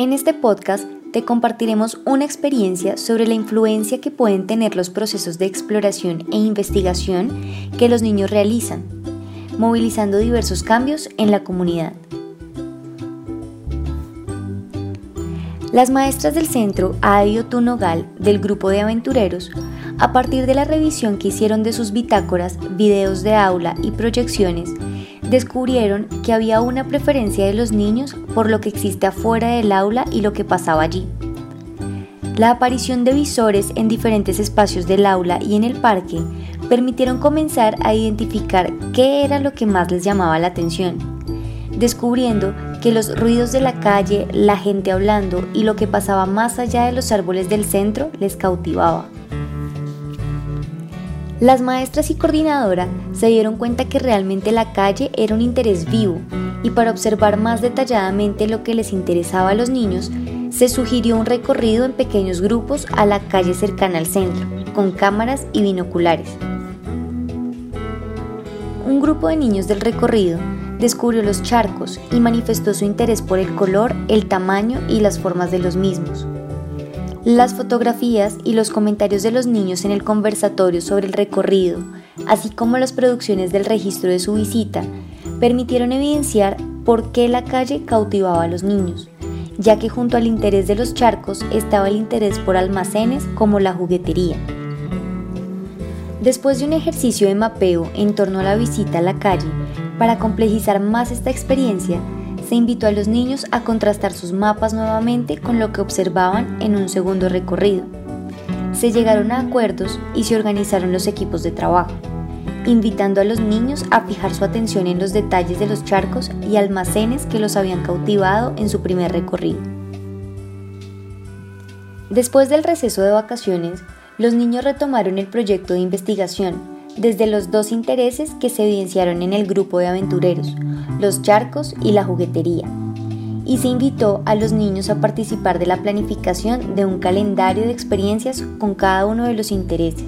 En este podcast te compartiremos una experiencia sobre la influencia que pueden tener los procesos de exploración e investigación que los niños realizan, movilizando diversos cambios en la comunidad. Las maestras del centro Adio Tunogal del grupo de aventureros, a partir de la revisión que hicieron de sus bitácoras, videos de aula y proyecciones, descubrieron que había una preferencia de los niños por lo que existe afuera del aula y lo que pasaba allí. La aparición de visores en diferentes espacios del aula y en el parque permitieron comenzar a identificar qué era lo que más les llamaba la atención, descubriendo que los ruidos de la calle, la gente hablando y lo que pasaba más allá de los árboles del centro les cautivaba. Las maestras y coordinadora se dieron cuenta que realmente la calle era un interés vivo y para observar más detalladamente lo que les interesaba a los niños, se sugirió un recorrido en pequeños grupos a la calle cercana al centro, con cámaras y binoculares. Un grupo de niños del recorrido descubrió los charcos y manifestó su interés por el color, el tamaño y las formas de los mismos. Las fotografías y los comentarios de los niños en el conversatorio sobre el recorrido, así como las producciones del registro de su visita, permitieron evidenciar por qué la calle cautivaba a los niños, ya que junto al interés de los charcos estaba el interés por almacenes como la juguetería. Después de un ejercicio de mapeo en torno a la visita a la calle, para complejizar más esta experiencia, se invitó a los niños a contrastar sus mapas nuevamente con lo que observaban en un segundo recorrido. Se llegaron a acuerdos y se organizaron los equipos de trabajo, invitando a los niños a fijar su atención en los detalles de los charcos y almacenes que los habían cautivado en su primer recorrido. Después del receso de vacaciones, los niños retomaron el proyecto de investigación desde los dos intereses que se evidenciaron en el grupo de aventureros, los charcos y la juguetería. Y se invitó a los niños a participar de la planificación de un calendario de experiencias con cada uno de los intereses.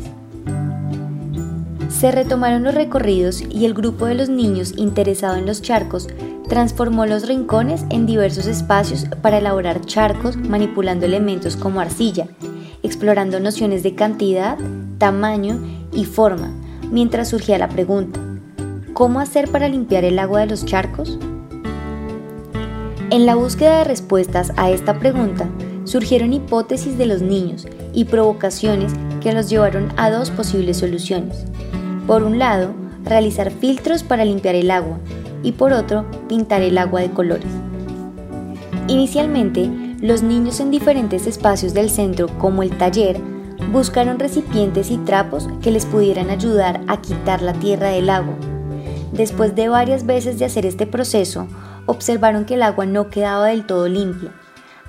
Se retomaron los recorridos y el grupo de los niños interesado en los charcos transformó los rincones en diversos espacios para elaborar charcos manipulando elementos como arcilla, explorando nociones de cantidad, tamaño y forma, mientras surgía la pregunta, ¿cómo hacer para limpiar el agua de los charcos? En la búsqueda de respuestas a esta pregunta, surgieron hipótesis de los niños y provocaciones que los llevaron a dos posibles soluciones. Por un lado, realizar filtros para limpiar el agua y por otro, pintar el agua de colores. Inicialmente, los niños en diferentes espacios del centro, como el taller, buscaron recipientes y trapos que les pudieran ayudar a quitar la tierra del agua. Después de varias veces de hacer este proceso, observaron que el agua no quedaba del todo limpia,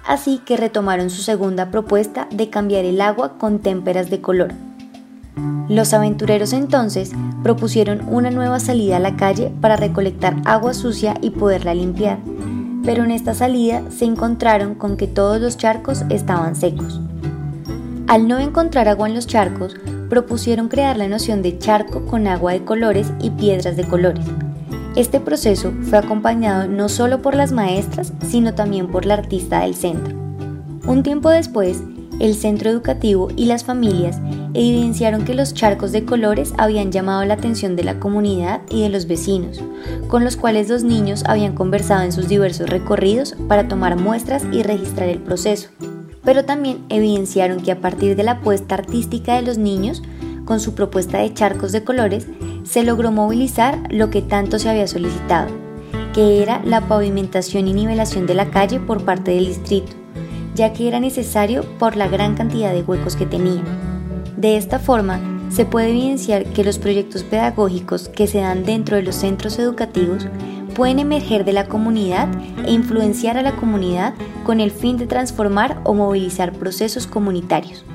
así que retomaron su segunda propuesta de cambiar el agua con témperas de color. Los aventureros entonces propusieron una nueva salida a la calle para recolectar agua sucia y poderla limpiar, pero en esta salida se encontraron con que todos los charcos estaban secos. Al no encontrar agua en los charcos, propusieron crear la noción de charco con agua de colores y piedras de colores. Este proceso fue acompañado no solo por las maestras, sino también por la artista del centro. Un tiempo después, el centro educativo y las familias evidenciaron que los charcos de colores habían llamado la atención de la comunidad y de los vecinos, con los cuales los niños habían conversado en sus diversos recorridos para tomar muestras y registrar el proceso pero también evidenciaron que a partir de la apuesta artística de los niños, con su propuesta de charcos de colores, se logró movilizar lo que tanto se había solicitado, que era la pavimentación y nivelación de la calle por parte del distrito, ya que era necesario por la gran cantidad de huecos que tenía. De esta forma, se puede evidenciar que los proyectos pedagógicos que se dan dentro de los centros educativos pueden emerger de la comunidad e influenciar a la comunidad con el fin de transformar o movilizar procesos comunitarios.